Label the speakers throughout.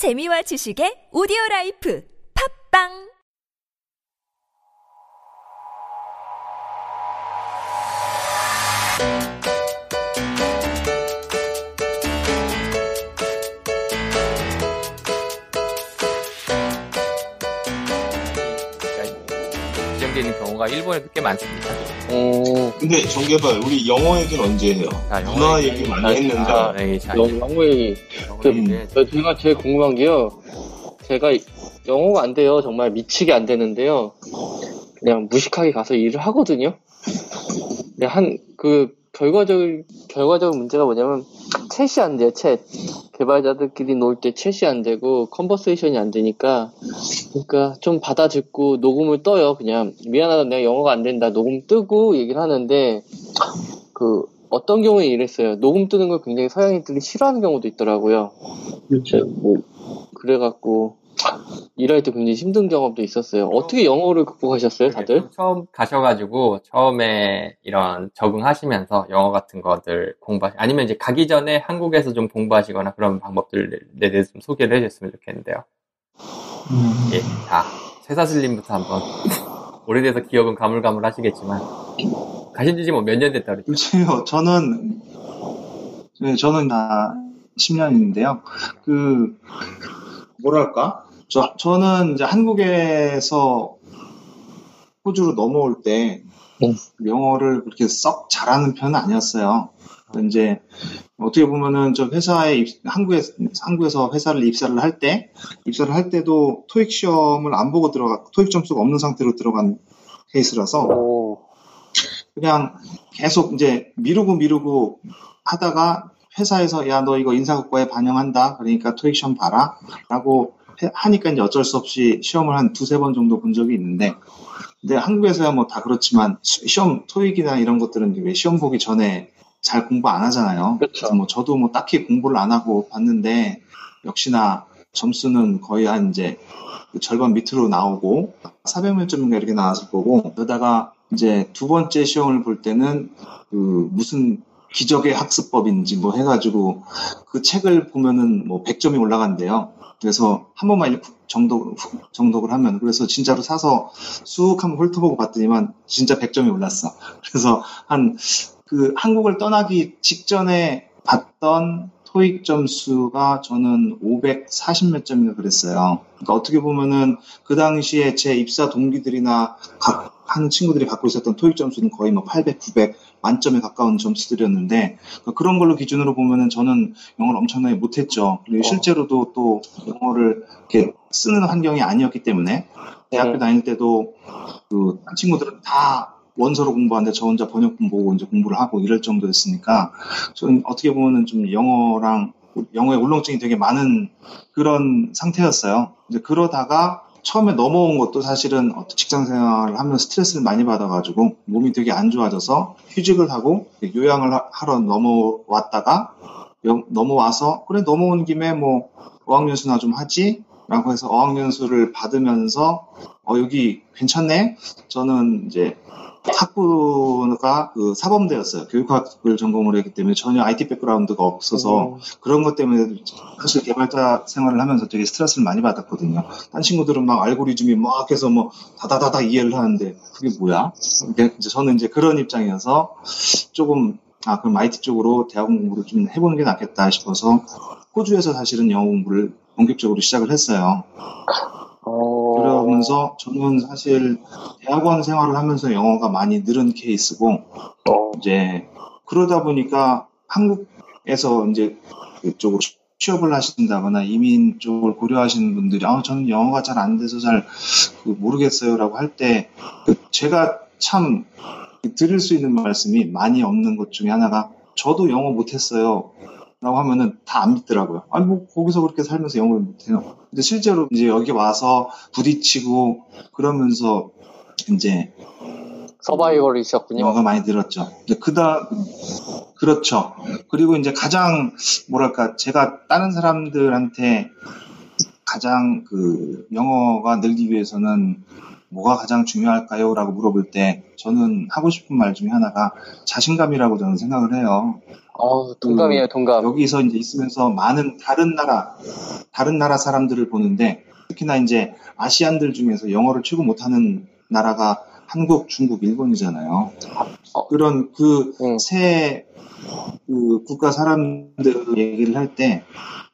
Speaker 1: 재미와 지식의 오디오 라이프. 팟빵
Speaker 2: 경우가 일본에도 꽤 많습니다.
Speaker 3: 오,
Speaker 4: 근데 정개발 우리 영어 얘기는 언제 해요?
Speaker 2: 자, 영어
Speaker 4: 문화
Speaker 2: 얘기-
Speaker 4: 얘기 많이
Speaker 2: 아,
Speaker 4: 했는데
Speaker 2: 아, 네, 자,
Speaker 3: 영- 영어의
Speaker 2: 영어
Speaker 3: 그- 제가 제일 궁금한 게요. 제가 영어가 안 돼요. 정말 미치게 안 되는데요. 그냥 무식하게 가서 일을 하거든요. 근데 한, 그, 결과적, 결과적 문제가 뭐냐면, 챗이 안 돼요, 챗. 개발자들끼리 놀 때 챗이 안 되고, 컨버세이션이 안 되니까, 그러니까 좀 받아 듣고 녹음을 떠요, 그냥. 미안하다, 내가 영어가 안 된다. 녹음 뜨고 얘기를 하는데, 그, 어떤 경우에 이랬어요. 녹음 뜨는 걸 굉장히 서양인들이 싫어하는 경우도 있더라고요. 그렇죠. 뭐, 그래갖고, 일할 때 굉장히 힘든 경험도 있었어요. 어떻게 영어를 극복하셨어요, 다들?
Speaker 2: 처음 가셔가지고 처음에 이런 적응하시면서 영어 같은 것들 공부하 아니면 이제 가기 전에 한국에서 좀 공부하시거나 그런 방법들에 대해서 좀 소개를 해줬으면 좋겠는데요. 예, 자 최사슬님부터 한번 오래돼서 기억은 가물가물하시겠지만 가신 지 뭐 몇 년 됐다 그랬죠?
Speaker 4: 글쎄요, 저는, 네, 저는 다 10년인데요. 그, 뭐랄까? 저, 저는 이제 한국에서 호주로 넘어올 때,
Speaker 3: 음.
Speaker 4: 영어를 그렇게 썩 잘하는 편은 아니었어요. 이제, 어떻게 보면은 저 회사에, 입- 한국에, 한국에서 회사를 입사를 할 때, 입사를 할 때도 토익 시험을 안 보고 들어가, 토익 점수가 없는 상태로 들어간 케이스라서,
Speaker 3: 오,
Speaker 4: 그냥 계속 이제 미루고 미루고 하다가 회사에서 야 너 이거 인사고과에 반영한다 그러니까 토익 시험 봐라 라고 해- 하니까 이제 어쩔 수 없이 시험을 한 두세 번 정도 본 적이 있는데 근데 한국에서야 뭐 다 그렇지만 시- 시험 토익이나 이런 것들은 왜 시험 보기 전에 잘 공부 안 하잖아요.
Speaker 3: 그렇죠.
Speaker 4: 그래서 뭐 저도 뭐 딱히 공부를 안 하고 봤는데 역시나 점수는 거의 한 이제 그 절반 밑으로 나오고 400몇 점인가 이렇게 나왔을 거고 그러다가 이제 두 번째 시험을 볼 때는 그 무슨 기적의 학습법인지 뭐 해가지고 그 책을 보면은 뭐 100점이 올라간대요. 그래서 한 번만 읽- 정독, 정독을 하면 그래서 진짜로 사서 쑥 한번 훑어보고 봤더니만 진짜 100점이 올랐어. 그래서 한 그 한국을 떠나기 직전에 봤던 토익 점수가 저는 540 몇 점인가 그랬어요. 그러니까 어떻게 보면은 그 당시에 제 입사 동기들이나 각 하는 친구들이 갖고 있었던 토익 점수는 거의 뭐 800, 900 만점에 가까운 점수들이었는데 그러니까 그런 걸로 기준으로 보면은 저는 영어를 엄청나게 못했죠. 그리고
Speaker 3: 어.
Speaker 4: 실제로도 또 영어를 이렇게 쓰는 환경이 아니었기 때문에 대학교
Speaker 3: 네.
Speaker 4: 다닐 때도 그 친구들은 다 원서로 공부하는데 저 혼자 번역본 보고 이제 공부를 하고 이럴 정도였으니까 저는 어떻게 보면은 좀 영어랑 영어에 울렁증이 되게 많은 그런 상태였어요. 이제 그러다가 처음에 넘어온 것도 사실은 직장 생활을 하면서 스트레스를 많이 받아가지고 몸이 되게 안 좋아져서 휴직을 하고 요양을 하- 하러 넘어왔다가 여- 넘어와서 그래 넘어온 김에 뭐 어학연수나 좀 하지 라고 해서 어학연수를 받으면서 어 여기 괜찮네 저는 이제 학부가 그 사범대였어요 교육학을 전공을 했기 때문에 전혀 IT 백그라운드가 없어서
Speaker 3: 음,
Speaker 4: 그런 것 때문에 사실 개발자 생활을 하면서 되게 스트레스를 많이 받았거든요. 딴 친구들은 막 알고리즘이 막 해서 뭐 다다다다 이해를 하는데 그게 뭐야? 이제 저는 이제 그런 입장이어서 조금 아 그럼 IT 쪽으로 대학 공부를 좀 해보는 게 낫겠다 싶어서 호주에서 사실은 영어 공부를 본격적으로 시작을 했어요.
Speaker 3: 어,
Speaker 4: 그러면서 저는 사실 대학원 생활을 하면서 영어가 많이 늘은 케이스고
Speaker 3: 어,
Speaker 4: 이제 그러다 보니까 한국에서 이제 그쪽으로 취업을 하신다거나 이민 쪽을 고려하시는 분들이 아 저는 영어가 잘 안 돼서 잘그 모르겠어요라고 할 때 제가 참 드릴 수 있는 말씀이 많이 없는 것 중에 하나가 저도 영어 못했어요. 라고 하면은 다 안 믿더라고요. 아니, 뭐, 거기서 그렇게 살면서 영어를 못해요. 근데 실제로 이제 여기 와서 부딪히고 그러면서 이제
Speaker 3: 서바이벌이셨군요.
Speaker 4: 영어가 많이 늘었죠. 이제 그다 그렇죠. 그리고 이제 가장 뭐랄까 제가 다른 사람들한테 가장 그 영어가 늘기 위해서는 뭐가 가장 중요할까요? 라고 물어볼 때 저는 하고 싶은 말 중에 하나가 자신감이라고 저는 생각을 해요.
Speaker 3: 어, 동감이에요, 동감.
Speaker 4: 여기서 이제 있으면서 많은 다른 나라, 다른 나라 사람들을 보는데 특히나 이제 아시안들 중에서 영어를 최고 못하는 나라가 한국, 중국, 일본이잖아요.
Speaker 3: 어.
Speaker 4: 그런 그
Speaker 3: 응.
Speaker 4: 세그 국가 사람들 얘기를 할 때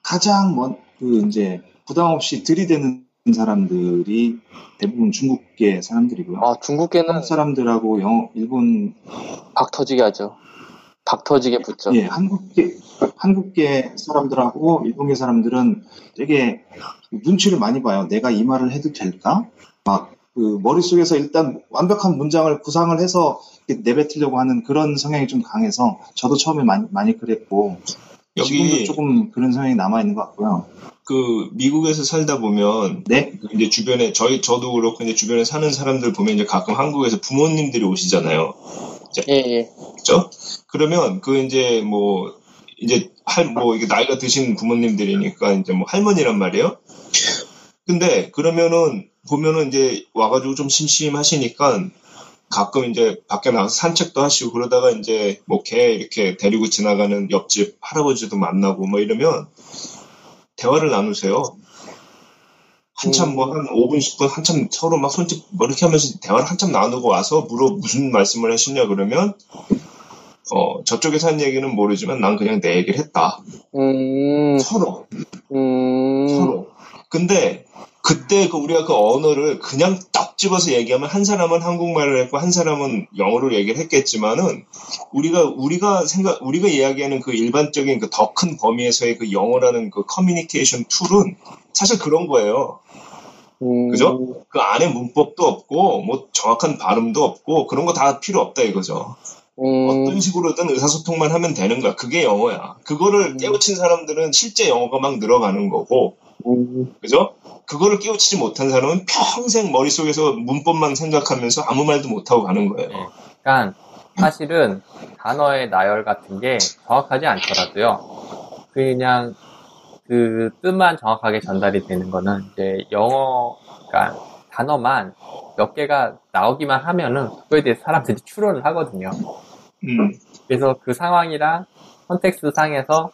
Speaker 4: 가장 먼 그 이제 부담 없이 들이대는 사람들이 대부분 중국계 사람들이고요.
Speaker 3: 아, 중국계는
Speaker 4: 한국 사람들하고 영어, 일본
Speaker 3: 박 터지게 하죠. 박 터지게 붙죠.
Speaker 4: 예, 한국계, 한국계 사람들하고 일본계 사람들은 되게 눈치를 많이 봐요. 내가 이 말을 해도 될까? 막, 그, 머릿속에서 일단 완벽한 문장을 구상을 해서 내뱉으려고 하는 그런 성향이 좀 강해서 저도 처음에 많이, 많이 그랬고, 지금도
Speaker 5: 여기
Speaker 4: 조금 그런 성향이 남아 있는 것 같고요.
Speaker 5: 그 미국에서 살다 보면
Speaker 4: 네?
Speaker 5: 그 이제 주변에 저희 저도 그렇고 이제 주변에 사는 사람들 보면 이제 가끔 한국에서 부모님들이 오시잖아요.
Speaker 3: 예, 예.
Speaker 5: 그죠? 그러면 그 이제 뭐 이제 할 뭐 이게 나이가 드신 부모님들이니까 이제 뭐 할머니란 말이에요. 근데 그러면은 보면은 이제 와가지고 좀 심심하시니까 가끔 이제 밖에 나가서 산책도 하시고 그러다가 이제 뭐 개 이렇게 데리고 지나가는 옆집 할아버지도 만나고 뭐 이러면 대화를 나누세요. 한참 뭐 한 5분, 10분 한참 서로 막 손짓 뭐 이렇게 하면서 대화를 한참 나누고 와서 물어 무슨 말씀을 하셨냐 그러면 어 저쪽에서 한 얘기는 모르지만 난 그냥 내 얘기를 했다.
Speaker 3: 음,
Speaker 5: 서로
Speaker 3: 음,
Speaker 5: 서로. 근데 그때 그 우리가 그 언어를 그냥 딱 집어서 얘기하면 한 사람은 한국말을 했고 한 사람은 영어로 얘기를 했겠지만은 우리가 우리가 생각 우리가 이야기하는 그 일반적인 그 더 큰 범위에서의 그 영어라는 그 커뮤니케이션 tool은 사실 그런 거예요.
Speaker 3: 음,
Speaker 5: 그죠? 그 안에 문법도 없고 뭐 정확한 발음도 없고 그런 거 다 필요 없다 이거죠.
Speaker 3: 음,
Speaker 5: 어떤 식으로든 의사소통만 하면 되는 거야. 그게 영어야. 그거를
Speaker 3: 음.
Speaker 5: 깨우친 사람들은 실제 영어가 막 늘어가는 거고
Speaker 3: 음,
Speaker 5: 그죠? 그거를 깨우치지 못한 사람은 평생 머릿속에서 문법만 생각하면서 아무 말도 못하고 가는 거예요.
Speaker 2: 네. 그러니까 사실은 단어의 나열 같은 게 정확하지 않더라도요. 그냥 그 뜻만 정확하게 전달이 되는 거는 이제 영어, 그러니까 단어만 몇 개가 나오기만 하면은 그거에 대해서 사람들이 추론을 하거든요.
Speaker 5: 음,
Speaker 2: 그래서 그 상황이랑 context 상에서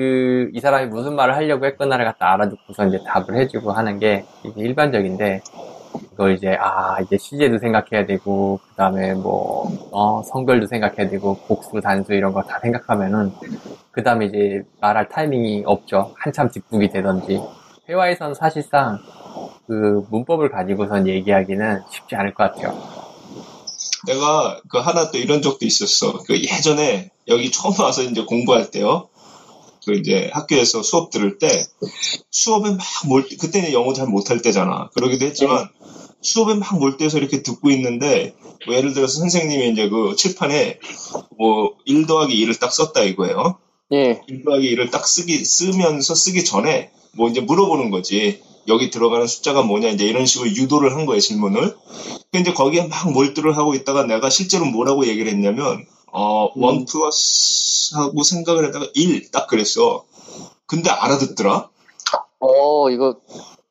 Speaker 2: 그 이 사람이 무슨 말을 하려고 했구나를 갖다 알아듣고서 이제 답을 해주고 하는 게 이게 일반적인데 이걸 이제 아 이제 시제도 생각해야 되고 그 다음에 뭐 어, 성별도 생각해야 되고 복수 단수 이런 거 다 생각하면은 그 다음에 이제 말할 타이밍이 없죠 한참 뒷북이 되던지 회화에선 사실상 그 문법을 가지고선 얘기하기는 쉽지 않을 것 같아요.
Speaker 5: 내가 그 하나 또 이런 적도 있었어. 그 예전에 여기 처음 와서 이제 공부할 때요. 그 이제 학교에서 수업 들을 때 수업에 막 몰, 그때는 영어 잘 못할 때잖아. 그러기도 했지만 수업에 막 몰두해서 이렇게 듣고 있는데 뭐 예를 들어서 선생님이 이제 그 칠판에 뭐 1 더하기 2를 딱 썼다 이거예요.
Speaker 3: 예,
Speaker 5: 1 더하기 2를 딱 쓰기, 쓰면서 쓰기 전에 뭐 이제 물어보는 거지. 여기 들어가는 숫자가 뭐냐, 이제 이런 식으로 유도를 한 거예요, 질문을. 근데 이제 거기에 막 몰두를 하고 있다가 내가 실제로 뭐라고 얘기를 했냐면, 어,
Speaker 3: 음.
Speaker 5: one plus 하고 생각을 했다가 1, 딱 그랬어. 근데 알아듣더라?
Speaker 3: 어, 이거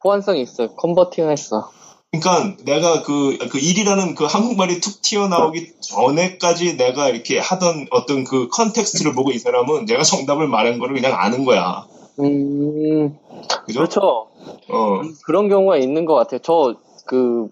Speaker 3: 호환성이 있어요. converting 했어.
Speaker 5: 그러니까 내가 그, 그 1이라는 그 한국말이 툭 튀어나오기 전에까지 내가 이렇게 하던 어떤 그 context를 보고 이 사람은 내가 정답을 말한 거를 그냥 아는 거야.
Speaker 3: 음,
Speaker 5: 그죠?
Speaker 3: 그렇죠.
Speaker 5: 어.
Speaker 3: 그런 경우가 있는 것 같아요. 저, 그,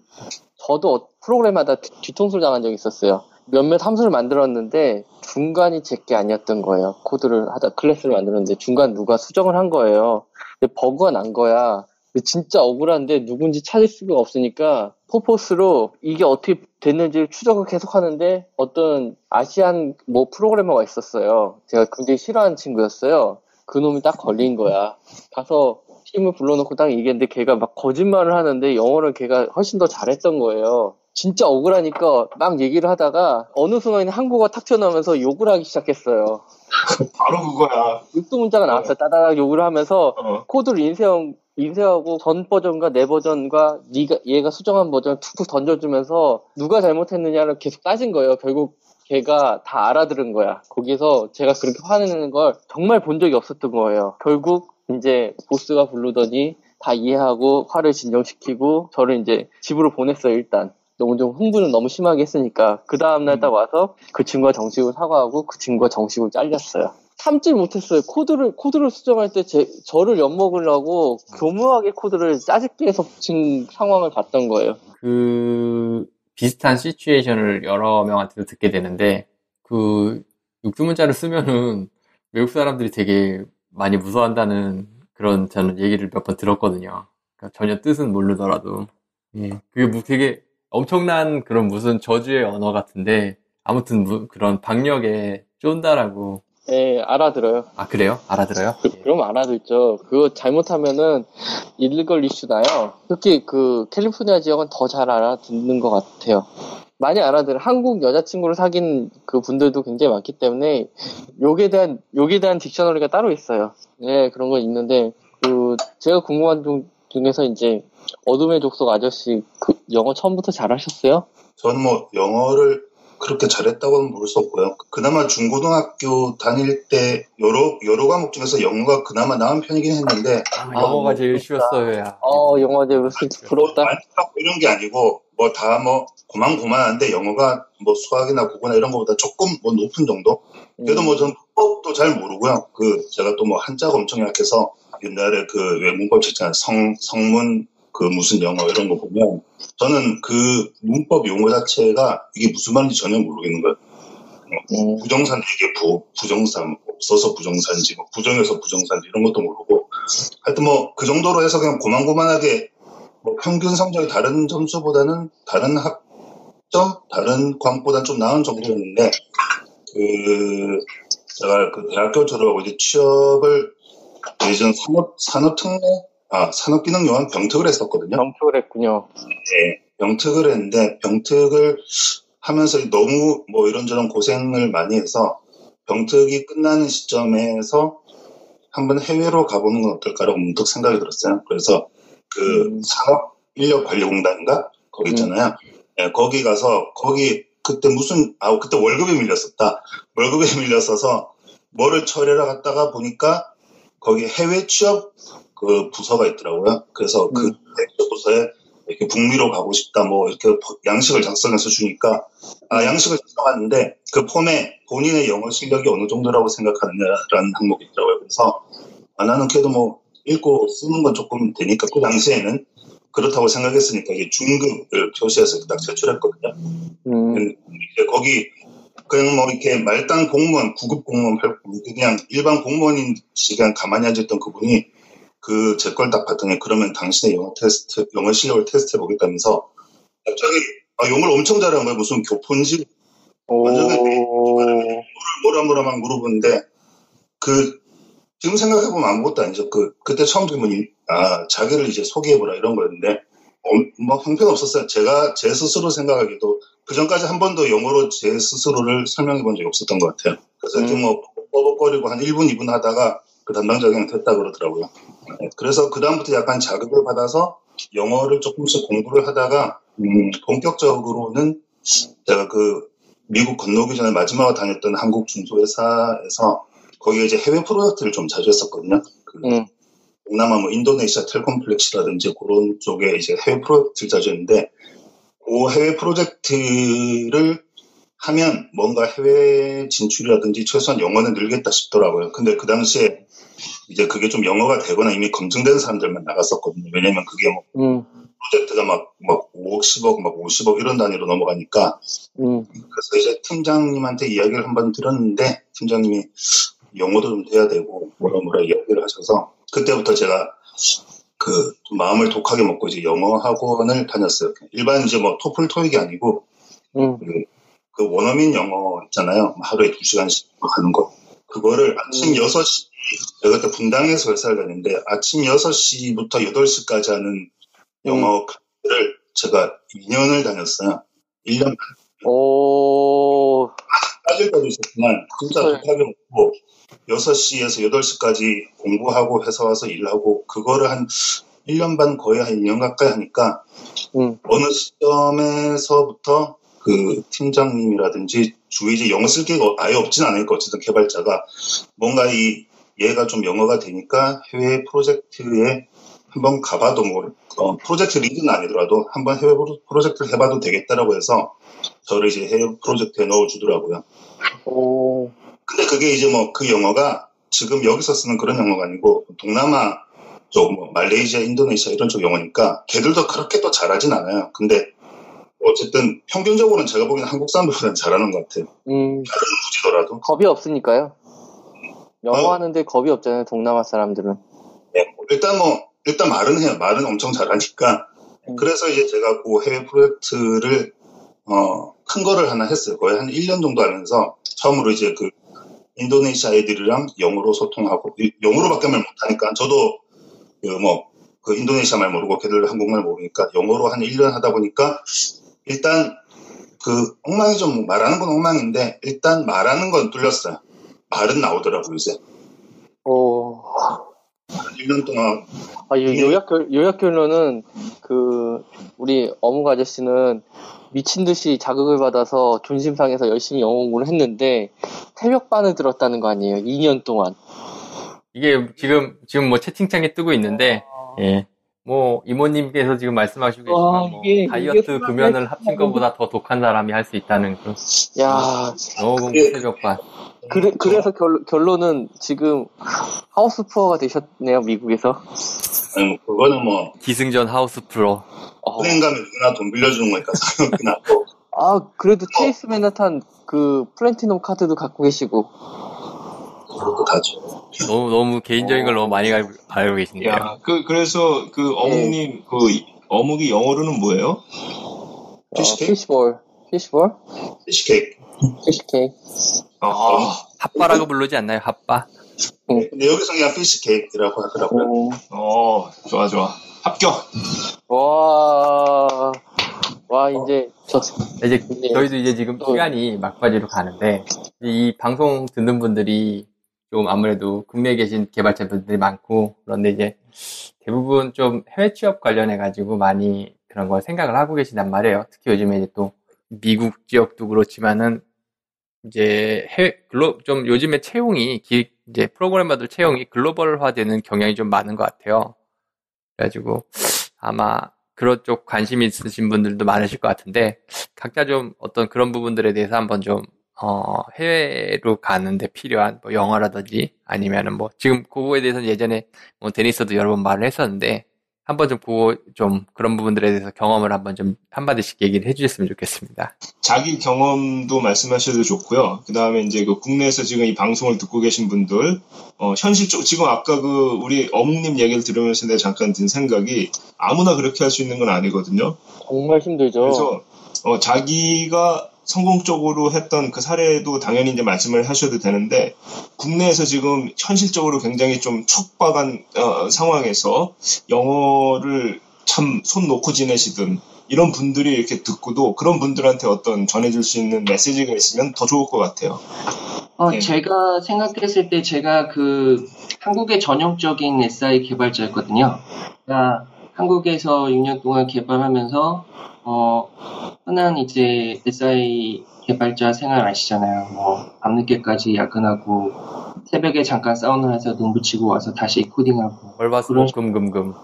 Speaker 3: 저도 프로그램하다 뒤- 뒤통수를 당한 적이 있었어요. 몇몇 함수를 만들었는데 중간이 제 게 아니었던 거예요. 코드를 하다 클래스를 만들었는데 중간 누가 수정을 한 거예요. 근데 버그가 난 거야. 진짜 억울한데 누군지 찾을 수가 없으니까 포포스로 이게 어떻게 됐는지를 추적을 계속 하는데 어떤 Asian 뭐 프로그래머가 있었어요. 제가 굉장히 싫어하는 친구였어요. 그놈이 딱 걸린 거야. 가서 팀을 불러놓고 딱 얘기했는데 걔가 막 거짓말을 하는데 영어를 걔가 훨씬 더 잘했던 거예요. 진짜 억울하니까 막 얘기를 하다가 어느 순간에 한국어가 탁 튀어나오면서 욕을 하기 시작했어요.
Speaker 5: 바로 그거야.
Speaker 3: 육두 문자가 나왔어요. 따다닥 욕을 하면서
Speaker 5: 어.
Speaker 3: 코드를 인쇄하고, 인쇄하고 전 버전과 내 버전과 네가 얘가 수정한 버전을 툭툭 던져주면서 누가 잘못했느냐를 계속 따진 거예요. 결국 걔가 다 알아들은 거야. 거기서 제가 그렇게 화내는 걸 정말 본 적이 없었던 거예요. 결국 이제 보스가 부르더니 다 이해하고 화를 진정시키고 저를 이제 집으로 보냈어요. 일단 너무 좀 흥분을 너무 심하게 했으니까 그 다음날 딱 와서 그 친구가 정식으로 사과하고 그 친구가 정식으로 잘렸어요. 참질 못했어요. 코드를 코드를 수정할 때 제, 저를 엿먹으려고 교묘하게 코드를 짜집게 해서 붙인 상황을 봤던 거예요.
Speaker 2: 그 비슷한 시츄에이션을 여러 명한테 듣게 되는데 그 육두 문자를 쓰면은 외국 사람들이 되게 많이 무서워한다는 그런 저는 얘기를 몇 번 들었거든요. 그러니까 전혀 뜻은 모르더라도 예. 그게 뭐 되게 엄청난 그런 무슨 저주의 언어 같은데 아무튼 무- 그런 박력에 쫀다라고
Speaker 3: 예, 알아들어요.
Speaker 2: 아 그래요? 알아들어요?
Speaker 3: 그, 럼 알아듣죠. 그거 잘못하면은 일리걸 이슈 나요. 특히 그 캘리포니아 지역은 더 잘 알아듣는 것 같아요. 많이 알아들어. 한국 여자친구를 사귄 그 분들도 굉장히 많기 때문에 욕에 대한 욕에 대한 딕셔너리가 따로 있어요. 네 그런 건 있는데 그 제가 궁금한 중 중에서 이제 어둠의 족속 아저씨 그 영어 처음부터 잘하셨어요?
Speaker 6: 저는 뭐 영어를 그렇게 잘했다고는 모를 수 없고요. 그나마 중고등학교 다닐 때 여러 여러 과목 중에서 영어가 그나마 나은 편이긴 했는데
Speaker 2: 아, 영어가 제일 쉬웠어요. 야.
Speaker 3: 어 영어제 부럽다.
Speaker 6: 많이 하고 이런 게 아니고 뭐다뭐 고만고만한데 영어가 뭐 수학이나 국어나 이런 것보다 조금 뭐 높은 정도. 그래도 뭐전 문법도 잘 모르고요. 그 제가 또 뭐 한자가 엄청 약해서 옛날에 그 왜 문법 있잖아요. 성 성문 그 무슨 영어 이런 거 보면 저는 그 문법 용어 자체가 이게 무슨 말인지 전혀 모르겠는 거예요.
Speaker 3: 음,
Speaker 6: 부정산 이게 부, 부정산 없어서 부정산지 뭐 부정해서 부정산지 이런 것도 모르고 하여튼 뭐 그 정도로 해서 그냥 고만고만하게 뭐 평균 성적이 다른 점수보다는 다른 학점 다른 과목보다는 좀 나은 정도였는데 그 제가 그 대학교 졸업하고 이제 취업을 예전 산업 산업특례 아 산업기능요원 병특을 했었거든요.
Speaker 3: 경축을 했군요.
Speaker 6: 예, 병특을 했는데 병특을 하면서 너무 뭐 이런저런 고생을 많이 해서 병특이 끝나는 시점에서 한번 해외로 가보는 건 어떨까라고 문득 생각이 들었어요. 그래서 그
Speaker 3: 음.
Speaker 6: 산업인력관리공단인가 거기 있잖아요. 예, 거기 가서 거기 그때 무슨 아 그때 월급이 밀렸었다. 월급이 밀렸어서 뭐를 처리하러 갔다가 보니까 거기 해외 취업 그 부서가 있더라고요. 그래서 그
Speaker 3: 음.
Speaker 6: 취업 부서에 이렇게 북미로 가고 싶다 뭐 이렇게 양식을 작성해서 주니까 아 양식을 작성하는데 그 폼에 본인의 영어 실력이 어느 정도라고 생각하느냐라는 항목이 있더라고요. 그래서 아, 나는 그래도 뭐 읽고 쓰는 건 조금 되니까 그 당시에는 그렇다고 생각했으니까 이게 중급을 표시해서 딱 제출했거든요.
Speaker 3: 음,
Speaker 6: 거기 그냥 뭐 이렇게 말단 공무원, 구급 공무원, 팔- 그냥 일반 공무원인 시간 가만히 앉아있던 그분이 그 제 걸 딱 봤더니 그러면 당신의 영어 테스트, 영어 실력을 테스트해 보겠다면서 갑자기 아, 영어를 엄청 잘하는 거예요. 무슨 교포인지
Speaker 3: 오,
Speaker 6: 뭐라 뭐라 막 물어보는데 그 지금 생각해보면 아무것도 아니죠. 그 그때 처음 질문이 아 자기를 이제 소개해보라 이런 거였는데 어, 뭐 형편 없었어요. 제가 제 스스로 생각하기도 그 전까지 한 번도 영어로 제 스스로를 설명해 본 적이 없었던 것 같아요. 그래서
Speaker 3: 음.
Speaker 6: 뭐 뻐벅거리고 한 1분, 2분 하다가 그 담당자가 그냥 됐다 그러더라고요. 네, 그래서 그다음부터 약간 자극을 받아서 영어를 조금씩 공부를 하다가 음, 본격적으로는 제가 그 미국 건너오기 전에 마지막으로 다녔던 한국 중소회사에서 거기에 이제 해외 프로젝트를 좀 자주 했었거든요. 그
Speaker 3: 음.
Speaker 6: 동남아 뭐 인도네시아 텔콤플렉스라든지 그런 쪽에 이제 해외 프로젝트를 자주 했는데 그 해외 프로젝트를 하면 뭔가 해외 진출이라든지 최소한 영어는 늘겠다 싶더라고요. 근데 그 당시에 이제 그게 좀 영어가 되거나 이미 검증된 사람들만 나갔었거든요. 왜냐면 그게 뭐
Speaker 3: 음,
Speaker 6: 프로젝트가 막, 막 5억, 10억, 막 50억 이런 단위로 넘어가니까
Speaker 3: 음,
Speaker 6: 그래서 이제 팀장님한테 이야기를 한번 드렸는데 팀장님이 영어도 좀 돼야 되고 뭐라 뭐라 이야기를 하셔서 그때부터 제가 그좀 마음을 독하게 먹고 이제 영어 학원을 다녔어요. 일반 이제 뭐 토플 토익이 아니고
Speaker 3: 음,
Speaker 6: 그 원어민 영어 있잖아요. 하루에 두 시간씩 하는 거. 그거를 아침
Speaker 3: 음.
Speaker 6: 6시, 제가 그때 분당에서 회사를 다녔는데 아침 6시부터 8시까지 하는 영어 클래스를 제가 2년을 다녔어요. 1년 반.
Speaker 3: 오,
Speaker 6: 빠질 때도 있었지만 진짜
Speaker 3: 네.
Speaker 6: 독하게 먹고 6시에서 8시까지 공부하고 회사 와서 일하고 그거를 한 1년 반 거의 한 2년 가까이 하니까
Speaker 3: 음,
Speaker 6: 어느 시점에서부터 그 팀장님이라든지 주위에 이제 영어 쓸 게 아예 없진 않을 거 어쨌든 개발자가. 뭔가 이 얘가 좀 영어가 되니까 해외 프로젝트에 한번 가봐도 뭐 어, 프로젝트 리드는 아니더라도 한번 해외 프로- 프로젝트를 해봐도 되겠다라고 해서 저를 이제 해외 프로젝트에 넣어주더라고요.
Speaker 3: 오,
Speaker 6: 근데 그게 이제 뭐 그 영어가 지금 여기서 쓰는 그런 영어가 아니고 동남아 쪽, 뭐 말레이시아, 인도네시아 이런 쪽 영어니까 걔들도 그렇게 또 잘하진 않아요. 근데 어쨌든 평균적으로는 제가 보기에는 한국 사람들보다는 잘하는 것 같아요.
Speaker 3: 음,
Speaker 6: 굳이더라도.
Speaker 3: 겁이 없으니까요. 영어
Speaker 6: 어.
Speaker 3: 하는데 겁이 없잖아요, 동남아 사람들은.
Speaker 6: 네, 일단 뭐 일단 말은 해요. 말은 엄청 잘하니까.
Speaker 3: 음.
Speaker 6: 그래서 이제 제가 그 해외 프로젝트를 어, 큰 거를 하나 했어요. 거의 한 1년 정도 하면서 처음으로 이제 그 인도네시아 애들이랑 영어로 소통하고 이- 영어로밖에 말 못하니까 저도 그뭐 그 인도네시아 말 모르고 걔들 한국말 모르니까 영어로 한 1년 하다 보니까 일단 그 엉망이 좀 말하는 건 엉망인데 일단 말하는 건 뚫렸어요. 말은 나오더라고요 이제
Speaker 3: 오,
Speaker 6: 1년 동안
Speaker 3: 아, 이 요약, 결- 요약 결론은, 그, 우리 어묵 아저씨는 미친 듯이 자극을 받아서 존심 상해서 열심히 영어 공부를 했는데, 새벽반을 들었다는 거 아니에요? 2년 동안.
Speaker 2: 이게 지금 지금 뭐 채팅창에 뜨고 있는데 예. 뭐 이모님께서 지금 말씀하시고
Speaker 3: 와,
Speaker 2: 계시지만 뭐
Speaker 3: 이게-
Speaker 2: 다이어트
Speaker 3: 이게
Speaker 2: 금연을 합친 것보다 더 독한 사람이 할 수 있다는 그런
Speaker 3: 야
Speaker 2: 공부
Speaker 6: 예.
Speaker 2: 새벽반.
Speaker 3: 그래, 그래서 결, 결론은 지금 house poor가 되셨네요, 미국에서.
Speaker 6: 아니 뭐 그거는 뭐
Speaker 2: 기승전 house poor.
Speaker 3: 어.
Speaker 6: 은행 가면 누구나 돈 빌려주는 거니까 하고
Speaker 3: 아, 그래도 체이스 맨하탄 그 플랜티넘 카드도 갖고 계시고.
Speaker 6: 그렇고 다죠.
Speaker 2: 너무 너무 개인적인 걸 너무 많이 알고, 알고.
Speaker 5: 야, 그, 그래서 그 어묵님, 그 이- 어묵이 영어로는 뭐예요?
Speaker 3: 어,
Speaker 6: fish cake? fish ball.
Speaker 3: 피시볼?
Speaker 6: 피시케이크.
Speaker 3: 피시케이크.
Speaker 5: 아,
Speaker 2: 핫바라고 부르지 않나요? 핫바.
Speaker 6: 근데 여기서 그냥 피시케이크라고 하더라고요.
Speaker 3: 오.
Speaker 5: 어, 좋아, 좋아. 합격!
Speaker 3: 와, 와, 이제, 저,
Speaker 2: 이제
Speaker 3: 네.
Speaker 2: 저희도 이제 지금
Speaker 3: 어.
Speaker 2: 시간이 막바지로 가는데 이 방송 듣는 분들이 좀 아무래도 국내에 계신 개발자분들이 많고 그런데 이제 대부분 좀 해외 취업 관련해 가지고 많이 그런 걸 생각을 하고 계신단 말이에요. 특히 요즘에 이제 또 미국 지역도 그렇지만은 이제 해외 글로 좀 요즘에 채용이 기- 이제 프로그래머들 채용이 글로벌화되는 경향이 좀 많은 것 같아요. 그래가지고 아마 그런 쪽 관심 있으신 분들도 많으실 것 같은데 각자 좀 어떤 그런 부분들에 대해서 한번 좀 어, 해외로 가는데 필요한 뭐 영어라든지 아니면은 뭐 지금 그거에 대해서는 예전에 뭐 데니스도 여러 번 말을 했었는데 한번 좀 그거 좀 그런 부분들에 대해서 경험을 한번 좀 한마디씩 얘기를 해주셨으면 좋겠습니다.
Speaker 5: 자기 경험도 말씀하셔도 좋고요. 그 다음에 이제 그 국내에서 지금 이 방송을 듣고 계신 분들, 어, 현실적, 지금 아까 그 우리 어묵님 얘기를 들으면서 내가 잠깐 든 생각이 아무나 그렇게 할 수 있는 건 아니거든요.
Speaker 3: 정말 힘들죠.
Speaker 5: 그래서 어, 자기가 성공적으로 했던 그 사례도 당연히 이제 말씀을 하셔도 되는데 국내에서 지금 현실적으로 굉장히 좀 촉박한 어, 상황에서 영어를 참 손 놓고 지내시든 이런 분들이 이렇게 듣고도 그런 분들한테 어떤 전해줄 수 있는 메시지가 있으면 더 좋을 것 같아요.
Speaker 7: 어,
Speaker 5: 네.
Speaker 7: 제가 생각했을 때 제가 그 한국의 전형적인 SI 개발자였거든요. 그러니까 한국에서 6년 동안 개발하면서 어, 흔한 이제 SI 개발자 생활 아시잖아요. 뭐 밤늦게까지 야근하고 새벽에 잠깐 사우나 해서 눈 붙이고 와서 다시 코딩하고
Speaker 2: 월화수목 금금금.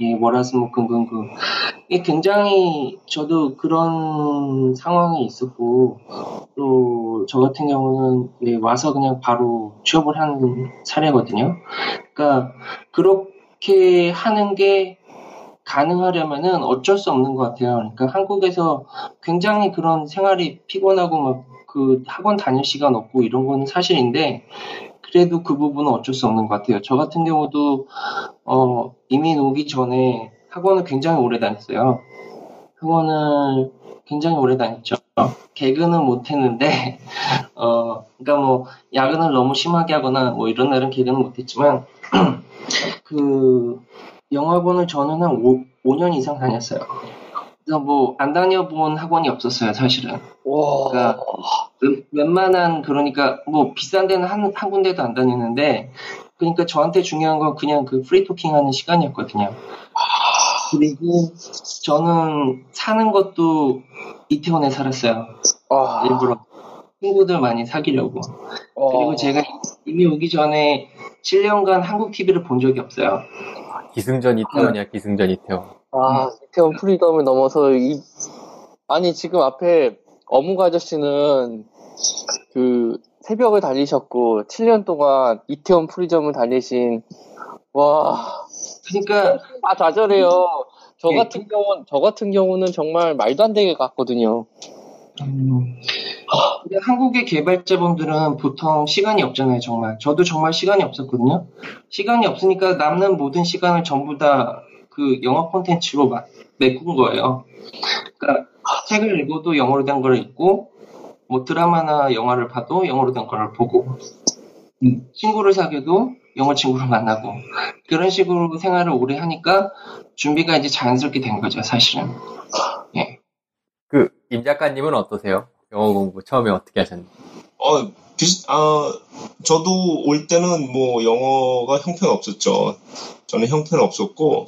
Speaker 7: 예, 월화수목금금금 이게 굉장히 저도 그런 상황이 있었고 또 저 같은 경우는 예, 와서 그냥 바로 취업을 한 사례거든요. 그러니까 그렇게 하는 게 가능하려면은 어쩔 수 없는 것 같아요. 그러니까 한국에서 굉장히 그런 생활이 피곤하고 막 그 학원 다닐 시간 없고 이런 건 사실인데 그래도 그 부분은 어쩔 수 없는 것 같아요. 저 같은 경우도 어, 이민 오기 전에 학원을 굉장히 오래 다녔어요. 학원을 굉장히 오래 다녔죠. 개근은 못 했는데, 어, 그러니까 뭐, 야근을 너무 심하게 하거나 뭐 이런 날은 개근은 못 했지만, 그, 영어학원을 저는 한 5, 5년 이상 다녔어요. 그래서 뭐, 안 다녀본 학원이 없었어요, 사실은.
Speaker 3: 와,
Speaker 7: 그러니까 웬- 웬만한 그러니까 뭐 비싼 데는 한, 한 군데도 안 다니는데 그러니까 저한테 중요한 건 그냥 그 프리토킹 하는 시간이었거든요. 그리고 저는 사는 것도 이태원에 살았어요.
Speaker 3: 와,
Speaker 7: 일부러 친구들 많이 사귀려고.
Speaker 3: 와.
Speaker 7: 그리고 제가 이민 오기 전에 7년간 한국 TV를 본 적이 없어요.
Speaker 2: 기승전 이태원이야, 기승전 이태원.
Speaker 3: 아, 이태원 프리덤을 넘어서 이 아니 지금 앞에 어묵 아저씨는 그 새벽을 달리셨고 7년 동안 이태원 프리덤을 달리신 와,
Speaker 7: 그러니까
Speaker 3: 아 좌절해요. 저
Speaker 7: 예.
Speaker 3: 같은 경우는 저 같은 경우는 정말 말도 안 되게 갔거든요.
Speaker 7: 음, 한국의 개발자분들은 보통 시간이 없잖아요, 정말. 저도 정말 시간이 없었거든요. 시간이 없으니까 남는 모든 시간을 전부 다 그 영어 콘텐츠로 막 메꾼 거예요. 그러니까 책을 읽어도 영어로 된 걸 읽고, 뭐 드라마나 영화를 봐도 영어로 된 걸 보고, 음, 친구를 사귀어도 영어 친구를 만나고, 그런 식으로 생활을 오래 하니까 준비가 이제 자연스럽게 된 거죠, 사실은.
Speaker 2: 그, 임 작가님은 어떠세요? 영어 공부 처음에 어떻게 하셨나요?
Speaker 5: 어, 아, 저도 올 때는 뭐 영어가 형편없었죠. 저는 형편없었고.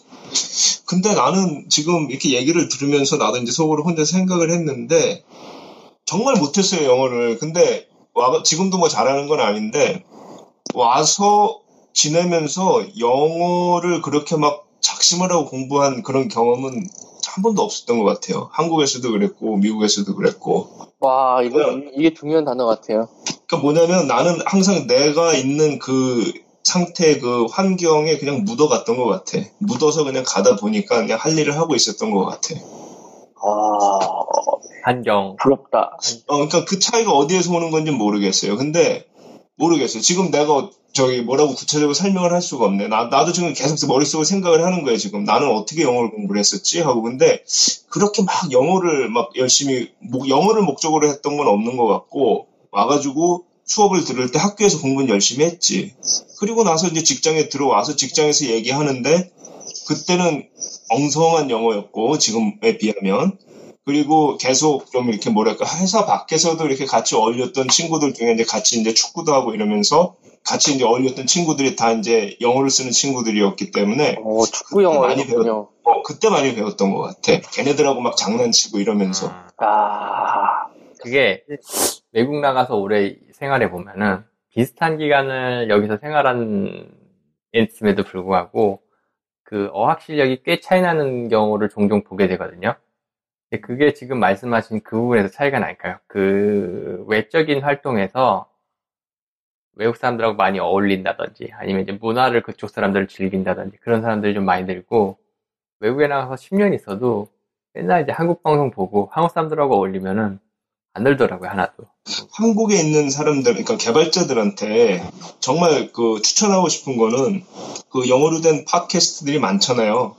Speaker 5: 근데 나는 지금 이렇게 얘기를 들으면서 나도 이제 속으로 혼자 생각을 했는데, 정말 못했어요, 영어를. 근데, 와, 지금도 뭐 잘하는 건 아닌데, 와서 지내면서 영어를 그렇게 막 작심을 하고 공부한 그런 경험은 한 번도 없었던 것 같아요. 한국에서도 그랬고, 미국에서도 그랬고.
Speaker 3: 와, 이거 이게 중요한 단어 같아요.
Speaker 5: 그러니까 뭐냐면 나는 항상 내가 있는 그 상태 그 환경에 그냥 묻어갔던 것 같아. 묻어서 그냥 가다 보니까 그냥 할 일을 하고 있었던 것 같아.
Speaker 3: 아,
Speaker 2: 한경.
Speaker 3: 부럽다.
Speaker 5: 어, 그러니까 그 차이가 어디에서 오는 건지 모르겠어요. 근데 모르겠어요. 지금 내가 저기 뭐라고 구체적으로 설명을 할 수가 없네. 나, 나도 지금 계속 머릿속으로 생각을 하는 거예요, 지금. 나는 어떻게 영어를 공부를 했었지? 하고. 근데 그렇게 막 영어를 막 열심히, 뭐 영어를 목적으로 했던 건 없는 것 같고, 와가지고 수업을 들을 때 학교에서 공부는 열심히 했지. 그리고 나서 이제 직장에 들어와서 직장에서 얘기하는데, 그때는 엉성한 영어였고, 지금에 비하면. 그리고 계속 좀 이렇게 뭐랄까 회사 밖에서도 이렇게 같이 어울렸던 친구들 중에 이제 같이 이제 축구도 하고 이러면서 같이 이제 어울렸던 친구들이 다 이제 영어를 쓰는 친구들이었기 때문에
Speaker 3: 어, 축구
Speaker 5: 많이
Speaker 3: 영어였군요.
Speaker 5: 어, 그때 많이 배웠던 것 같아. 걔네들하고 막 장난치고 이러면서.
Speaker 3: 아,
Speaker 2: 그게 외국 나가서 오래 생활해 보면은 비슷한 기간을 여기서 생활한 있음에도 불구하고 그 어학 실력이 꽤 차이 나는 경우를 종종 보게 되거든요. 그게 지금 말씀하신 그 부분에서 차이가 날까요? 그 외적인 활동에서 외국 사람들하고 많이 어울린다든지 아니면 이제 문화를 그쪽 사람들을 즐긴다든지 그런 사람들이 좀 많이 늘고 외국에 나가서 10년 있어도 맨날 이제 한국 방송 보고 한국 사람들하고 어울리면은 안 늘더라고요 하나도.
Speaker 5: 한국에 있는 사람들, 그러니까 개발자들한테 정말 그 추천하고 싶은 거는 그 영어로 된 팟캐스트들이 많잖아요.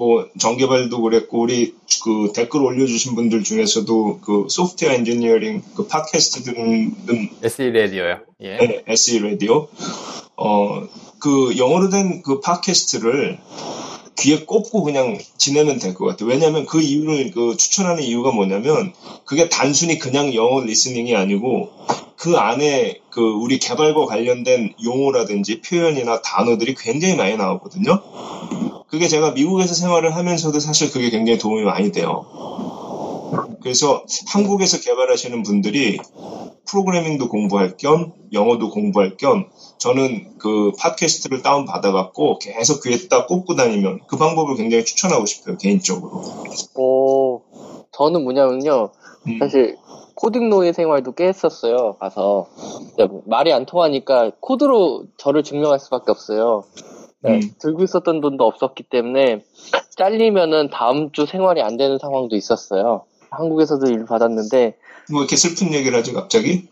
Speaker 5: 뭐 정개발도 그랬고 우리 그 댓글 올려주신 분들 중에서도 그 소프트웨어 엔지니어링 그 팟캐스트 들은
Speaker 2: SE 라디오요. 예.
Speaker 5: 네, SE 라디오. 어, 그 영어로 된 그 팟캐스트를 귀에 꼽고 그냥 지내면 될 것 같아요. 왜냐하면 그 이유를 그 추천하는 이유가 뭐냐면 그게 단순히 그냥 영어 리스닝이 아니고 그 안에 그 우리 개발과 관련된 용어라든지 표현이나 단어들이 굉장히 많이 나오거든요. 그게 제가 미국에서 생활을 하면서도 사실 그게 굉장히 도움이 많이 돼요. 그래서 한국에서 개발하시는 분들이 프로그래밍도 공부할 겸 영어도 공부할 겸 저는 그 팟캐스트를 다운 받아갖고 계속 귀에다 꽂고 다니면 그 방법을 굉장히 추천하고 싶어요 개인적으로.
Speaker 3: 오, 저는 뭐냐면요.
Speaker 5: 음.
Speaker 3: 사실 코딩 노예 생활도 꽤 했었어요. 가서 이제 말이 안 통하니까 코드로 저를 증명할 수밖에 없어요. 네,
Speaker 5: 음.
Speaker 3: 들고 있었던 돈도 없었기 때문에 잘리면은 다음 주 생활이 안 되는 상황도 있었어요. 한국에서도 일 받았는데
Speaker 5: 뭐 이렇게 슬픈 얘기를 하지 갑자기?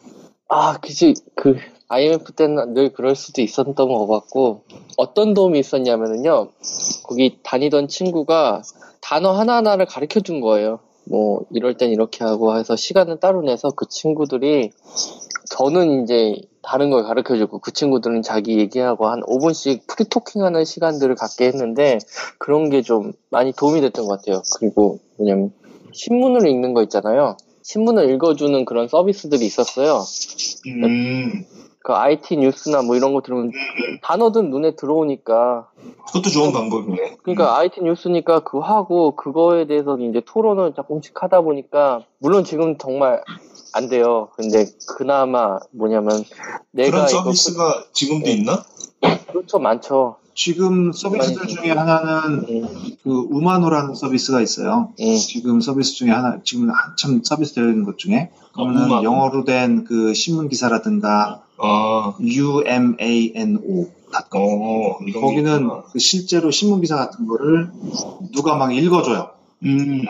Speaker 3: 아, 그지 그 IMF 때는 늘 그럴 수도 있었던 것 같고 어떤 도움이 있었냐면은요. 거기 다니던 친구가 단어 하나하나를 가르쳐 준 거예요. 뭐 이럴 땐 이렇게 하고 해서 시간을 따로 내서 그 친구들이 저는 이제 다른 걸 가르쳐 주고 그 친구들은 자기 얘기하고 한 5분씩 프리토킹 하는 시간들을 갖게 했는데 그런 게 좀 많이 도움이 됐던 것 같아요. 그리고 뭐냐면 신문을 읽는 거 있잖아요. 신문을 읽어주는 그런 서비스들이 있었어요.
Speaker 5: 음,
Speaker 3: 그 IT 뉴스나 뭐 이런 거 들으면 단어든 눈에 들어오니까
Speaker 5: 그것도 좋은 방법이네.
Speaker 3: 그러니까 IT 뉴스니까 그거 하고 그거에 대해서 이제 토론을 조금씩 하다 보니까 물론 지금 정말 안 돼요. 근데 그나마 뭐냐면 내가
Speaker 5: 그런 서비스가 지금도 있나?
Speaker 3: 그렇죠 많죠.
Speaker 4: 지금 서비스들
Speaker 3: 많이
Speaker 4: 중에 하나는
Speaker 3: 음,
Speaker 4: 그 우마노라는 서비스가 있어요.
Speaker 3: 음.
Speaker 4: 지금 서비스 중에 하나, 지금 한참 서비스 되어 있는 것 중에. 그러면
Speaker 5: 우마노.
Speaker 4: 영어로 된 그 신문 기사라든가
Speaker 5: 아,
Speaker 4: UMANO.
Speaker 5: 어, 게
Speaker 4: 거기는. 그 실제로 신문 기사 같은 거를 누가 막 읽어줘요.
Speaker 5: 음.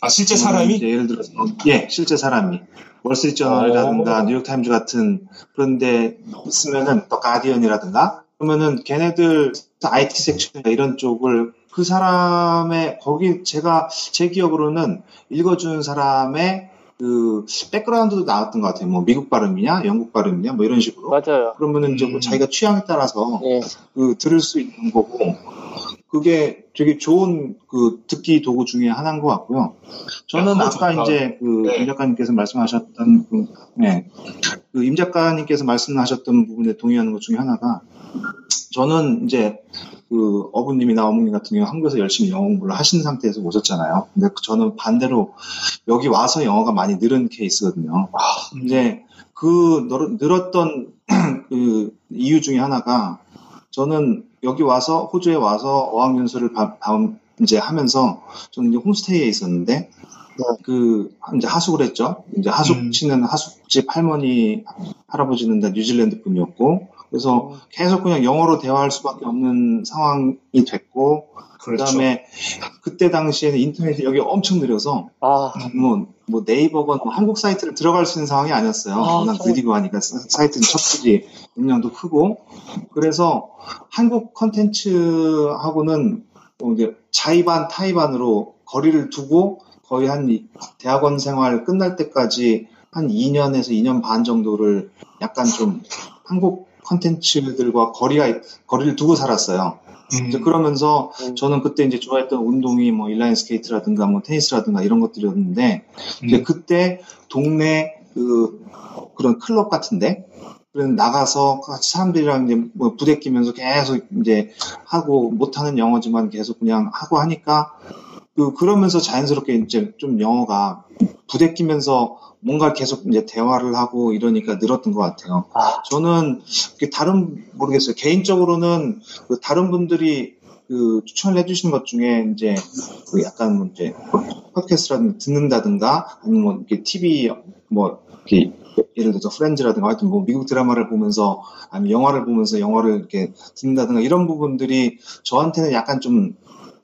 Speaker 5: 아, 실제 사람이?
Speaker 4: 이제 예를 들어서 예 실제 사람이 월스트리트저널이라든가
Speaker 5: 오.
Speaker 4: 뉴욕타임즈 같은 그런데 쓰면은 또 가디언이라든가 그러면은 걔네들 IT 섹션 이런 쪽을 그 사람의 거기 제가 제 기억으로는 읽어준 사람의 그 백그라운드도 나왔던 것 같아요. 뭐 미국 발음이냐, 영국 발음이냐, 뭐 이런 식으로.
Speaker 3: 맞아요.
Speaker 4: 그러면은 이제 뭐
Speaker 5: 음.
Speaker 4: 자기가 취향에 따라서
Speaker 3: 예.
Speaker 4: 그 들을 수 있는 거고 그게 되게 좋은 그 듣기 도구 중에 하나인 것 같고요. 저는
Speaker 5: 야,
Speaker 4: 아까
Speaker 5: 좋다.
Speaker 4: 이제 그
Speaker 5: 네.
Speaker 4: 임 작가님께서 말씀하셨던 그, 네. 그 임 작가님께서 말씀하셨던 부분에 동의하는 것 중에 하나가 저는 이제 그 어부님이나 어머님 같은 경우 한국에서 열심히 영어 공부를 하신 상태에서 오셨잖아요. 근데 저는 반대로 여기 와서 영어가 많이 늘은 케이스거든요. 이제 그 늘- 늘었던 그 이유 중에 하나가 저는 여기 와서 호주에 와서 어학연수를 바- 바- 이제 하면서 저는 이제 홈스테이에 있었는데 그 이제 하숙을 했죠. 이제 하숙
Speaker 5: 음.
Speaker 4: 치는 하숙집 할머니 할아버지는 다 뉴질랜드 분이었고 그래서 계속 그냥 영어로 대화할 수밖에 없는 상황이 됐고
Speaker 5: 그렇죠.
Speaker 4: 그다음에 그때 당시에는 인터넷이 여기 엄청 느려서
Speaker 3: 아,
Speaker 4: 뭐, 뭐 네이버건 뭐 한국 사이트를 들어갈 수 있는 상황이 아니었어요.
Speaker 3: 아,
Speaker 4: 워낙
Speaker 3: 참.
Speaker 4: 느리고 하니까 사- 사이트는 첩보지 용량도 크고 그래서 한국 컨텐츠하고는 뭐 이제 자의반 타의반으로 거리를 두고 거의 한 이- 대학원 생활 끝날 때까지 한 2년에서 2년 반 정도를 약간 좀 한국 컨텐츠들과 거리가 거리를 두고 살았어요.
Speaker 5: 음.
Speaker 4: 이제 그러면서
Speaker 3: 음.
Speaker 4: 저는 그때 이제 좋아했던 운동이 뭐 인라인 스케이트라든가 뭐 테니스라든가 이런 것들이었는데 이제
Speaker 5: 음.
Speaker 4: 그때 동네 그 그런 클럽 같은데 그런 나가서 같이 사람들이랑 이제 뭐 부대끼면서 계속 이제 하고 못하는 영어지만 계속 그냥 하고 하니까 그 그러면서 자연스럽게 이제 좀 영어가 부대끼면서 뭔가 계속 이제 대화를 하고 이러니까 늘었던 것 같아요.
Speaker 3: 아,
Speaker 4: 저는 다른 모르겠어요. 개인적으로는 그 다른 분들이 그 추천을 해주시는 것 중에 이제 그 약간 뭐 이제 팟캐스트라든가 듣는다든가 아니면 뭐 이렇게 TV 뭐 이렇게 예를 들어서 프렌즈라든가 하여튼 뭐 미국 드라마를 보면서 아니면 영화를 보면서 영어를 이렇게 듣는다든가 이런 부분들이 저한테는 약간 좀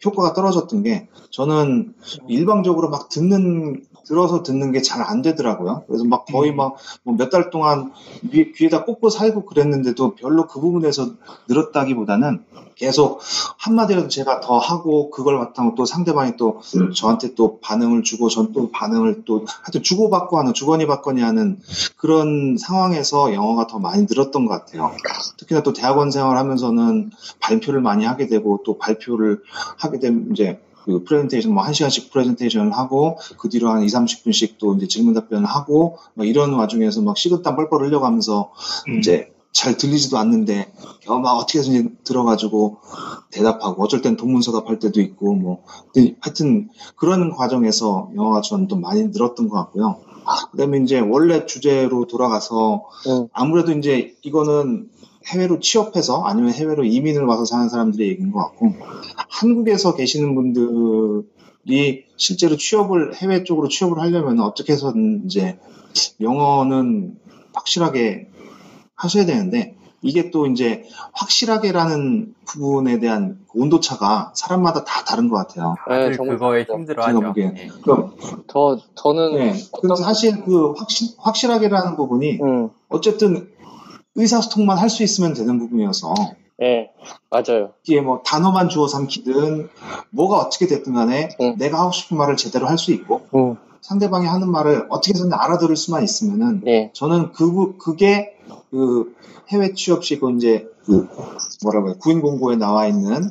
Speaker 4: 효과가 떨어졌던 게 저는 일방적으로 막 듣는 들어서 듣는 게 잘 안 되더라고요. 그래서 막 거의 막 몇 달 동안 귀, 귀에다 꽂고 살고 그랬는데도 별로 그 부분에서 늘었다기보다는 계속 한마디라도 제가 더 하고 그걸 바탕으로 또 상대방이 또 저한테 또 반응을 주고 전 또 반응을 또 하여튼 주고받고 하는 주거니 받거니 하는 그런 상황에서 영어가 더 많이 늘었던 것 같아요. 특히나 또 대학원 생활하면서는 발표를 많이 하게 되고 또 발표를 하게 되면 이제 그 프레젠테이션 뭐한 시간씩 프레젠테이션을 하고 그 뒤로 한 2, 30분씩 또 이제 질문 답변을 하고 막 이런 와중에서 막 식은땀 뻘뻘 흘려가면서
Speaker 5: 음.
Speaker 4: 이제 잘 들리지도 않는데 겨우 막 어떻게 해서든지 들어가지고 대답하고 어쩔 땐 동문서답할 때도 있고 뭐 하여튼 그런 과정에서 영어가 저는 좀 많이 늘었던 것 같고요. 그다음에 이제 원래 주제로 돌아가서
Speaker 3: 음.
Speaker 4: 아무래도 이제 이거는 해외로 취업해서 아니면 해외로 이민을 와서 사는 사람들의 얘기인 것 같고 한국에서 계시는 분들이 실제로 취업을 해외 쪽으로 취업을 하려면 어떻게 해서든 이제 영어는 확실하게 하셔야 되는데 이게 또 이제 확실하게라는 부분에 대한 그 온도차가 사람마다 다 다른 것 같아요.
Speaker 3: 네,
Speaker 2: 그거에
Speaker 3: 그렇죠.
Speaker 2: 힘들어하죠.
Speaker 4: 제가 보기엔.
Speaker 2: 예.
Speaker 4: 그러니까
Speaker 3: 저, 저는.
Speaker 4: 네,
Speaker 3: 어떤-
Speaker 4: 그래서 사실 그 확실, 확실하게라는 부분이
Speaker 3: 음,
Speaker 4: 어쨌든 의사소통만 할 수 있으면 되는 부분이어서
Speaker 3: 예, 맞아요.
Speaker 4: 이게 뭐 단어만 주워 삼키든 뭐가 어떻게 됐든 간에
Speaker 3: 응.
Speaker 4: 내가 하고 싶은 말을 제대로 할 수 있고
Speaker 3: 음,
Speaker 4: 상대방이 하는 말을 어떻게 해서든 알아들을 수만 있으면은
Speaker 3: 예,
Speaker 4: 저는 그 부- 그게 그 해외 취업 시고 이제 그 뭐라고 해요 구인 공고에 나와 있는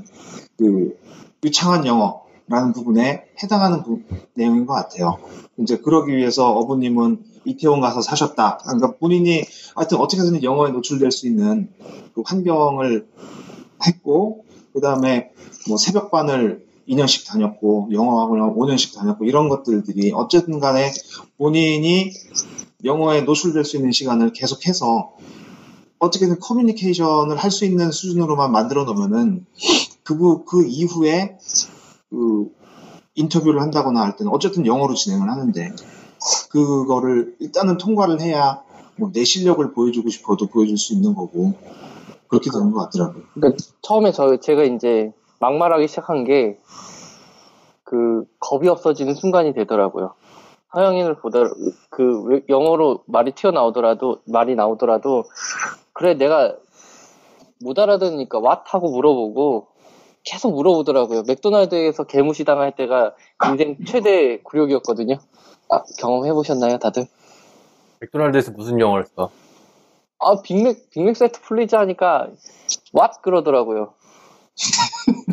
Speaker 4: 그 유창한 영어 라는 부분에 해당하는 부- 내용인 것 같아요. 이제 그러기 위해서 어부님은 이태원 가서 사셨다. 그러니까 본인이 하여튼 어떻게든 영어에 노출될 수 있는 그 환경을 했고 그 다음에 뭐 새벽반을 2년씩 다녔고 영어학원을 5년씩 다녔고 이런 것들들이 어쨌든 간에 본인이 영어에 노출될 수 있는 시간을 계속해서 어떻게든 커뮤니케이션을 할 수 있는 수준으로만 만들어 놓으면은 그, 그 이후에 그 인터뷰를 한다거나 할 때는 어쨌든 영어로 진행을 하는데 그거를 일단은 통과를 해야 뭐 내 실력을 보여주고 싶어도 보여줄 수 있는 거고 그렇게 되는 것 같더라고요.
Speaker 3: 그러니까 처음에 저 제가 이제 막말하기 시작한 게 그 겁이 없어지는 순간이 되더라고요. 서양인을 보다 그 왜- 영어로 말이 튀어나오더라도 말이 나오더라도 그래 내가 못 알아듣으니까 what 하고 물어보고 계속 물어보더라고요. 맥도날드에서 개무시 당할 때가 인생 최대 굴욕이었거든요. 아, 경험해 보셨나요, 다들?
Speaker 2: 맥도날드에서 무슨 영어를 써?
Speaker 3: 아 빅맥 빅맥 세트 please 하니까 what 그러더라고요.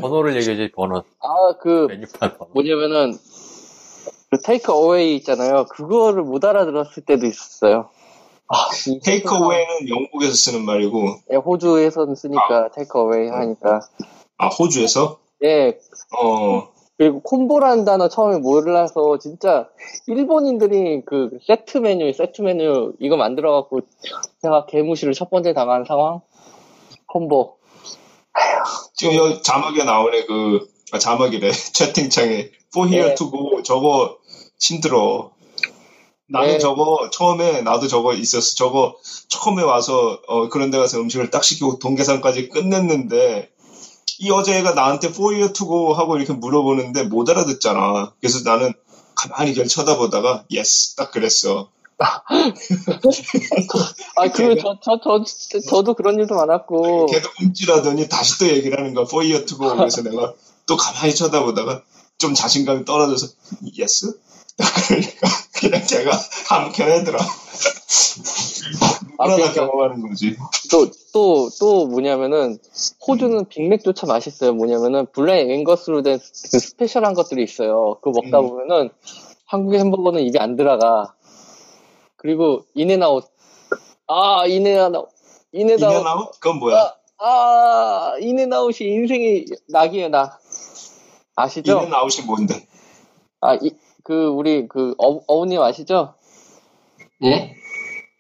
Speaker 2: 번호를 얘기해야지 번호
Speaker 3: 아 그
Speaker 2: 메뉴판 번호
Speaker 3: 뭐냐면은 그 테이크 어웨이 있잖아요. 그거를 못 알아들었을 때도 있었어요. 아, 이
Speaker 5: 테이크 어웨이는 영국에서 쓰는 말이고,
Speaker 3: 예, 호주에서는 쓰니까 테이크 어웨이 하니까
Speaker 5: 아, 호주에서?
Speaker 3: 예
Speaker 5: 어,
Speaker 3: 그리고 콤보라는 단어 처음에 몰라서 진짜 일본인들이 그 세트 메뉴 세트 메뉴 이거 만들어 갖고 제가 개무시를 첫 번째 당한 상황 콤보
Speaker 5: 지금 여기 자막에 나오네, 그, 아, 자막이래. 채팅창에. For here
Speaker 3: 네.
Speaker 5: to go. 저거 힘들어. 나는
Speaker 3: 네.
Speaker 5: 저거, 처음에 나도 저거 있었어. 저거 처음에 와서, 어, 그런 데 가서 음식을 딱 시키고 동계산까지 끝냈는데, 이 여자애가 나한테 to go 하고 이렇게 물어보는데 못 알아듣잖아. 그래서 나는 가만히 걔를 쳐다보다가, yes, 딱 그랬어.
Speaker 3: 아그저저 저 저도 그런 일도 많았고
Speaker 5: 걔도 움찔하더니 다시 또 얘기를 하는 거야. to go. 그래서 내가 또 가만히 쳐다보다가 좀 자신감이 떨어져서 yes? 그러니까 그냥 제가 함켜내더라.
Speaker 3: 아,
Speaker 5: 다
Speaker 3: 그러니까.
Speaker 5: 경험하는 거지.
Speaker 3: 또, 또, 또 뭐냐면은, 호주는 빅맥조차 맛있어요. 뭐냐면은, Black Angus로 된 그 special한 것들이 있어요. 그거 먹다
Speaker 5: 음.
Speaker 3: 보면은, 한국의 햄버거는 입에 안 들어가. 그리고, 인앤아웃. 아, 인앤아웃. 인앤아웃.
Speaker 5: 이년아웃? 그건 뭐야?
Speaker 3: 아, 인앤아웃이 인생의 낙이에요, 낙. 아시죠?
Speaker 5: 이년아웃이 뭔데?
Speaker 3: 아, 이, 그, 우리, 그, 어, 어부님 아시죠?
Speaker 7: 예?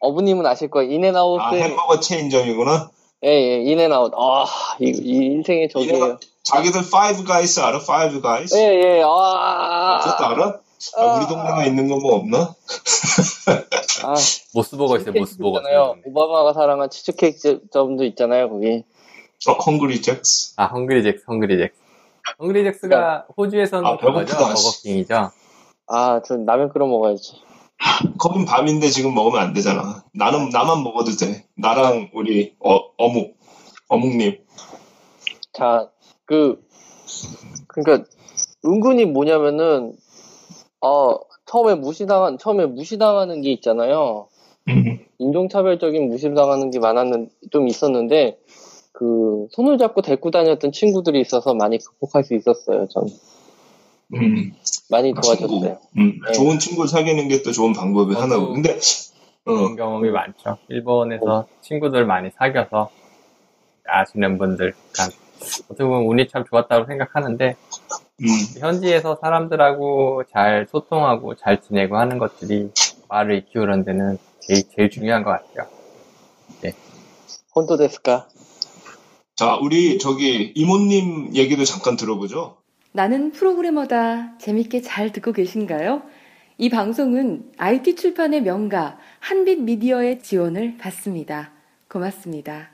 Speaker 3: 어부님은 아실 거예요. 인앤아웃의,
Speaker 5: 아, 햄버거 체인점이구나?
Speaker 3: 예, 예, In-N-Out. 아, 이, 이 인생의.
Speaker 5: In-N-Out. 자기들 Five Guys 알아? Five Guys?
Speaker 3: 예, 예, 아.
Speaker 5: 그것도 알아? 아, 우리 동네에 있는 거 뭐 없나?
Speaker 3: 아,
Speaker 2: MOS Burger 있어요 MOS Burger
Speaker 3: 있잖아요. 오바마가 사랑한 치즈케이크 점도 있잖아요, 거기.
Speaker 5: 어, Hungry Jack's.
Speaker 2: 아 Hungry Jack's Hungry Jack's Hungry Jack's가 호주에서는
Speaker 5: 아,
Speaker 2: 그거죠
Speaker 5: 배고프다, 씨.
Speaker 2: Burger King이죠
Speaker 3: 아, 전 라면 끓여 먹어야지.
Speaker 5: 거긴 밤인데 지금 먹으면 안 되잖아. 나는, 나만 먹어도 돼. 나랑 우리, 어, 어묵. 어묵님.
Speaker 3: 자, 그, 그니까, 은근히 뭐냐면은, 어, 처음에 무시당한, 처음에 무시당하는 게 있잖아요.
Speaker 5: 음.
Speaker 3: 인종차별적인 무시당하는 게 많았는, 좀 있었는데, 그, 손을 잡고 데리고 다녔던 친구들이 있어서 많이 극복할 수 있었어요, 전.
Speaker 5: 음.
Speaker 3: 많이
Speaker 5: 친구.
Speaker 3: 도와줬어요.
Speaker 5: 음.
Speaker 3: 네.
Speaker 5: 좋은 친구 사귀는 게 또 좋은 방법이
Speaker 2: 저도
Speaker 5: 하나고. 근데, 어,
Speaker 2: 그런 경험이 많죠 일본에서 친구들 많이 사귀어서 아시는 분들 그러니까 어떻게 보면 운이 참 좋았다고 생각하는데
Speaker 5: 음.
Speaker 2: 현지에서 사람들하고 잘 소통하고 잘 지내고 하는 것들이 말을 키우는 데는 제일, 제일 중요한 것 같아요
Speaker 3: 혼도 데스까?
Speaker 5: 자, 우리 저기 이모님 얘기도 잠깐 들어보죠.
Speaker 8: 나는 프로그래머다. 재밌게 잘 듣고 계신가요? 이 방송은 IT 출판의 명가 한빛 미디어의 지원을 받습니다. 고맙습니다.